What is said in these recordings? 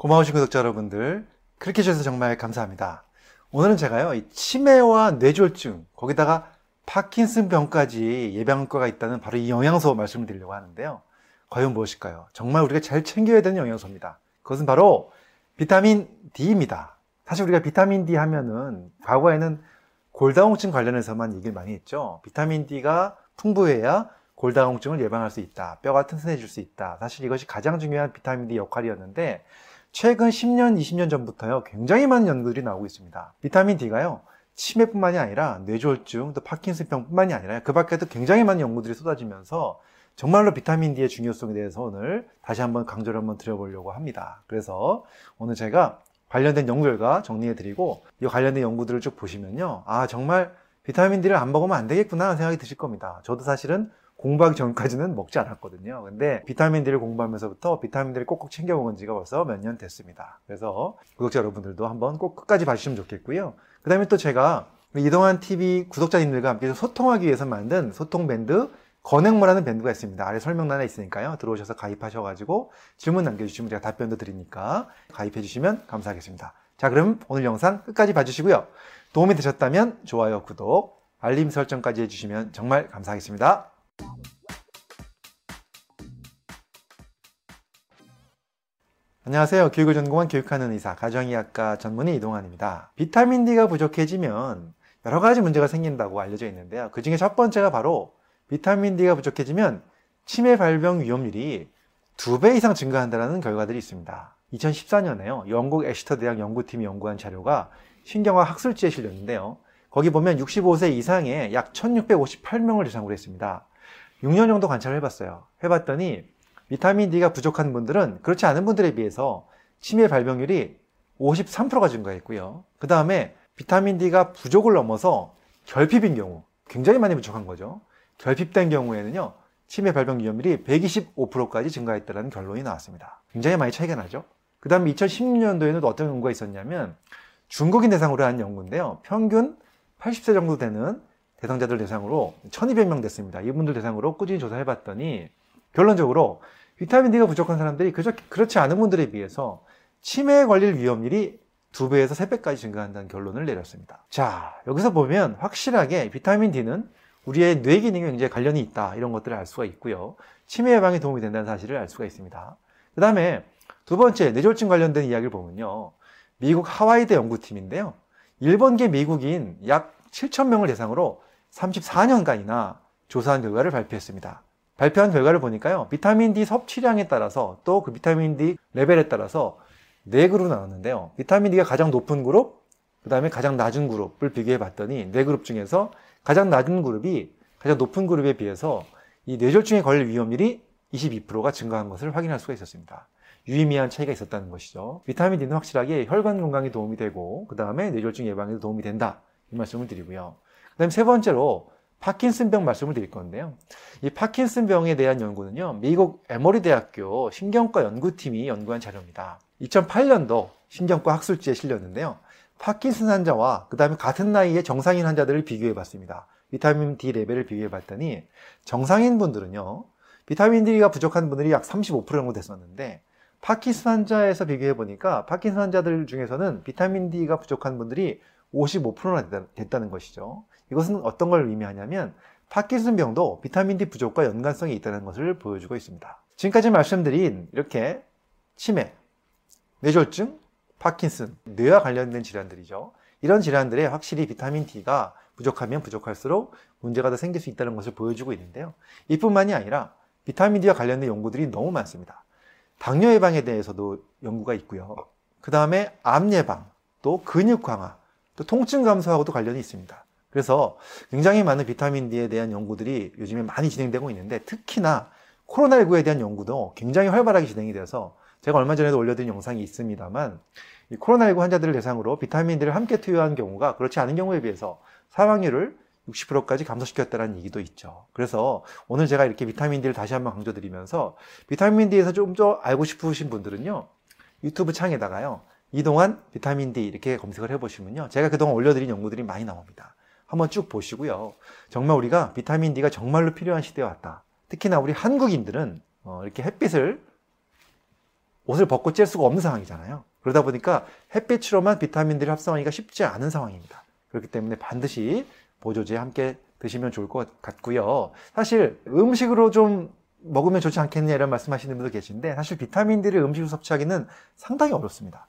고마우신 구독자 여러분들, 그렇게 해주셔서 정말 감사합니다. 오늘은 제가요, 이 치매와 뇌졸중, 거기다가 파킨슨병까지 예방효과가 있다는 바로 이 영양소 말씀을 드리려고 하는데요. 과연 무엇일까요? 정말 우리가 잘 챙겨야 되는 영양소입니다. 그것은 바로 비타민 D입니다. 사실 우리가 비타민 D 하면은 과거에는 골다공증 관련해서만 얘기를 많이 했죠. 비타민 D가 풍부해야 골다공증을 예방할 수 있다. 뼈가 튼튼해질 수 있다. 사실 이것이 가장 중요한 비타민 D 역할이었는데 최근 10년, 20년 전부터요, 굉장히 많은 연구들이 나오고 있습니다. 비타민 D가요, 치매뿐만이 아니라 뇌졸중, 또 파킨슨병뿐만이 아니라 그 밖에도 굉장히 많은 연구들이 쏟아지면서 정말로 비타민 D의 중요성에 대해서 오늘 다시 한번 강조를 한번 드려보려고 합니다. 그래서 오늘 제가 관련된 연구 결과 정리해드리고 이 관련된 연구들을 쭉 보시면요. 아, 정말 비타민 D를 안 먹으면 안 되겠구나 생각이 드실 겁니다. 저도 사실은 공부하기 전까지는 먹지 않았거든요. 근데 비타민 D를 공부하면서부터 비타민 D를 꼭꼭 챙겨 먹은 지가 벌써 몇 년 됐습니다. 그래서 구독자 여러분들도 한번 꼭 끝까지 봐주시면 좋겠고요. 그 다음에 또 제가 이동환 TV 구독자님들과 함께 소통하기 위해서 만든 소통 밴드 건행모라는 밴드가 있습니다. 아래 설명란에 있으니까요. 들어오셔서 가입하셔가지고 질문 남겨주시면 제가 답변도 드리니까 가입해주시면 감사하겠습니다. 자, 그럼 오늘 영상 끝까지 봐주시고요. 도움이 되셨다면 좋아요, 구독, 알림 설정까지 해주시면 정말 감사하겠습니다. 안녕하세요. 교육을 전공한 교육하는 의사, 가정의학과 전문의 이동환입니다. 비타민 D가 부족해지면 여러 가지 문제가 생긴다고 알려져 있는데요. 그 중에 첫 번째가 바로 비타민 D가 부족해지면 치매 발병 위험률이 두 배 이상 증가한다는 결과들이 있습니다. 2014년에요. 영국 애시터 대학 연구팀이 연구한 자료가 신경학 학술지에 실렸는데요. 거기 보면 65세 이상의 약 1658명을 대상으로 했습니다. 6년 정도 관찰을 해봤어요. 해봤더니 비타민 D가 부족한 분들은 그렇지 않은 분들에 비해서 치매 발병률이 53%가 증가했고요. 그 다음에 비타민 D가 부족을 넘어서 결핍인 경우 굉장히 많이 부족한 거죠. 결핍된 경우에는요, 치매 발병 위험률이 125%까지 증가했다는 결론이 나왔습니다. 굉장히 많이 차이가 나죠. 그 다음에 2016년도에는 어떤 연구가 있었냐면 중국인 대상으로 한 연구인데요. 평균 80세 정도 되는 대상자들 대상으로 1200명 됐습니다. 이분들 대상으로 꾸준히 조사해 봤더니 결론적으로 비타민 D가 부족한 사람들이 그렇지 않은 분들에 비해서 치매에 걸릴 위험률이 2배에서 3배까지 증가한다는 결론을 내렸습니다. 자, 여기서 보면 확실하게 비타민 D는 우리의 뇌 기능에 굉장히 관련이 있다. 이런 것들을 알 수가 있고요. 치매 예방에 도움이 된다는 사실을 알 수가 있습니다. 그 다음에 두 번째, 뇌졸중 관련된 이야기를 보면요. 미국 하와이대 연구팀인데요. 일본계 미국인 약 7,000명을 대상으로 34년간이나 조사한 결과를 발표했습니다. 발표한 결과를 보니까요. 비타민 D 섭취량에 따라서 또 그 비타민 D 레벨에 따라서 네 그룹 나왔는데요. 비타민 D가 가장 높은 그룹, 그 다음에 가장 낮은 그룹을 비교해 봤더니 네 그룹 중에서 가장 낮은 그룹이 가장 높은 그룹에 비해서 이 뇌졸중에 걸릴 위험률이 22%가 증가한 것을 확인할 수가 있었습니다. 유의미한 차이가 있었다는 것이죠. 비타민 D는 확실하게 혈관 건강에 도움이 되고 그 다음에 뇌졸중 예방에도 도움이 된다. 이 말씀을 드리고요. 그 다음에 세 번째로 파킨슨병 말씀을 드릴 건데요. 이 파킨슨병에 대한 연구는요. 미국 에머리 대학교 신경과 연구팀이 연구한 자료입니다. 2008년도 신경과 학술지에 실렸는데요. 파킨슨 환자와 그 다음에 같은 나이의 정상인 환자들을 비교해 봤습니다. 비타민 D 레벨을 비교해 봤더니 정상인 분들은요. 비타민 D가 부족한 분들이 약 35% 정도 됐었는데 파킨슨 환자에서 비교해 보니까 파킨슨 환자들 중에서는 비타민 D가 부족한 분들이 55%나 됐다는 것이죠. 이것은 어떤 걸 의미하냐면 파킨슨병도 비타민 D 부족과 연관성이 있다는 것을 보여주고 있습니다. 지금까지 말씀드린 이렇게 치매, 뇌졸중, 파킨슨, 뇌와 관련된 질환들이죠. 이런 질환들에 확실히 비타민 D가 부족하면 부족할수록 문제가 더 생길 수 있다는 것을 보여주고 있는데요. 이뿐만이 아니라 비타민 D와 관련된 연구들이 너무 많습니다. 당뇨 예방에 대해서도 연구가 있고요. 그 다음에 암 예방, 또 근육 강화, 또 통증 감소하고도 관련이 있습니다. 그래서 굉장히 많은 비타민 D에 대한 연구들이 요즘에 많이 진행되고 있는데 특히나 코로나19에 대한 연구도 굉장히 활발하게 진행이 되어서 제가 얼마 전에도 올려드린 영상이 있습니다만 이 코로나19 환자들을 대상으로 비타민 D를 함께 투여한 경우가 그렇지 않은 경우에 비해서 사망률을 60%까지 감소시켰다는 얘기도 있죠. 그래서 오늘 제가 이렇게 비타민 D를 다시 한번 강조드리면서 비타민 D에서 좀 더 알고 싶으신 분들은요. 유튜브 창에다가요. 이동안 비타민 D 이렇게 검색을 해보시면요. 제가 그동안 올려드린 연구들이 많이 나옵니다. 한번 쭉 보시고요. 정말 우리가 비타민 D가 정말로 필요한 시대에 왔다. 특히나 우리 한국인들은 어, 이렇게 햇빛을 옷을 벗고 쬐 수가 없는 상황이잖아요. 그러다 보니까 햇빛으로만 비타민들이 합성하기가 쉽지 않은 상황입니다. 그렇기 때문에 반드시 보조제 함께 드시면 좋을 것 같고요. 사실 음식으로 좀 먹으면 좋지 않겠냐 이런 말씀하시는 분도 계신데 사실 비타민들을 음식으로 섭취하기는 상당히 어렵습니다.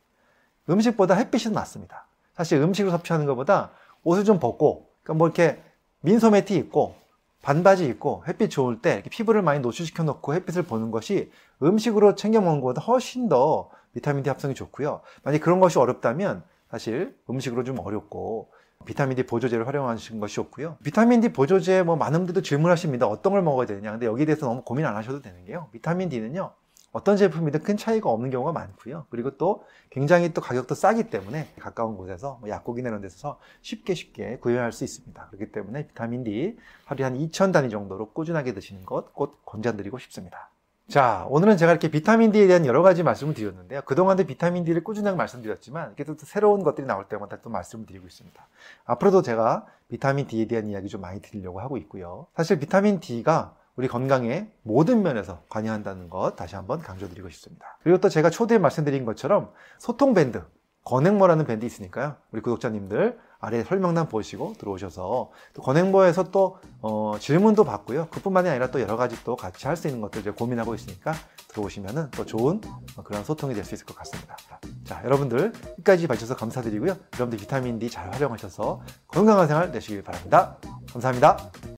음식보다 햇빛이 더 낫습니다. 사실 음식으로 섭취하는 것보다 옷을 좀 벗고 그러니까 뭐 이렇게 민 소매 티 입고 반바지 입고 햇빛 좋을 때 피부를 많이 노출시켜 놓고 햇빛을 보는 것이 음식으로 챙겨 먹는 것보다 훨씬 더 비타민 D 합성이 좋고요. 만약 그런 것이 어렵다면 사실 음식으로 좀 어렵고 비타민 D 보조제를 활용하시는 것이 좋고요. 비타민 D 보조제 뭐 많은 분들도 질문하십니다. 어떤 걸 먹어야 되느냐. 근데 여기에 대해서 너무 고민 안 하셔도 되는 게요. 비타민 D는요. 어떤 제품이든 큰 차이가 없는 경우가 많고요. 그리고 또 굉장히 또 가격도 싸기 때문에 가까운 곳에서 뭐 약국이나 이런 데서 쉽게 쉽게 구매할 수 있습니다. 그렇기 때문에 비타민 D 하루에 한 2,000단위 정도로 꾸준하게 드시는 것 꼭 권장드리고 싶습니다. 자, 오늘은 제가 이렇게 비타민 D에 대한 여러 가지 말씀을 드렸는데요. 그동안도 비타민 D를 꾸준하게 말씀드렸지만, 이렇게 또 새로운 것들이 나올 때마다 또 말씀을 드리고 있습니다. 앞으로도 제가 비타민 D에 대한 이야기 좀 많이 드리려고 하고 있고요. 사실 비타민 D가 우리 건강의 모든 면에서 관여한다는 것 다시 한번 강조드리고 싶습니다. 그리고 또 제가 초대에 말씀드린 것처럼 소통 밴드, 건행모라는 밴드 있으니까요. 우리 구독자님들 아래 설명란 보시고 들어오셔서 또 건행모에서 또 어, 질문도 받고요. 그뿐만이 아니라 또 여러 가지 또 같이 할 수 있는 것들 고민하고 있으니까 들어오시면은 또 좋은 그런 소통이 될 수 있을 것 같습니다. 자, 여러분들 끝까지 봐주셔서 감사드리고요. 여러분들 비타민 D 잘 활용하셔서 건강한 생활 되시길 바랍니다. 감사합니다.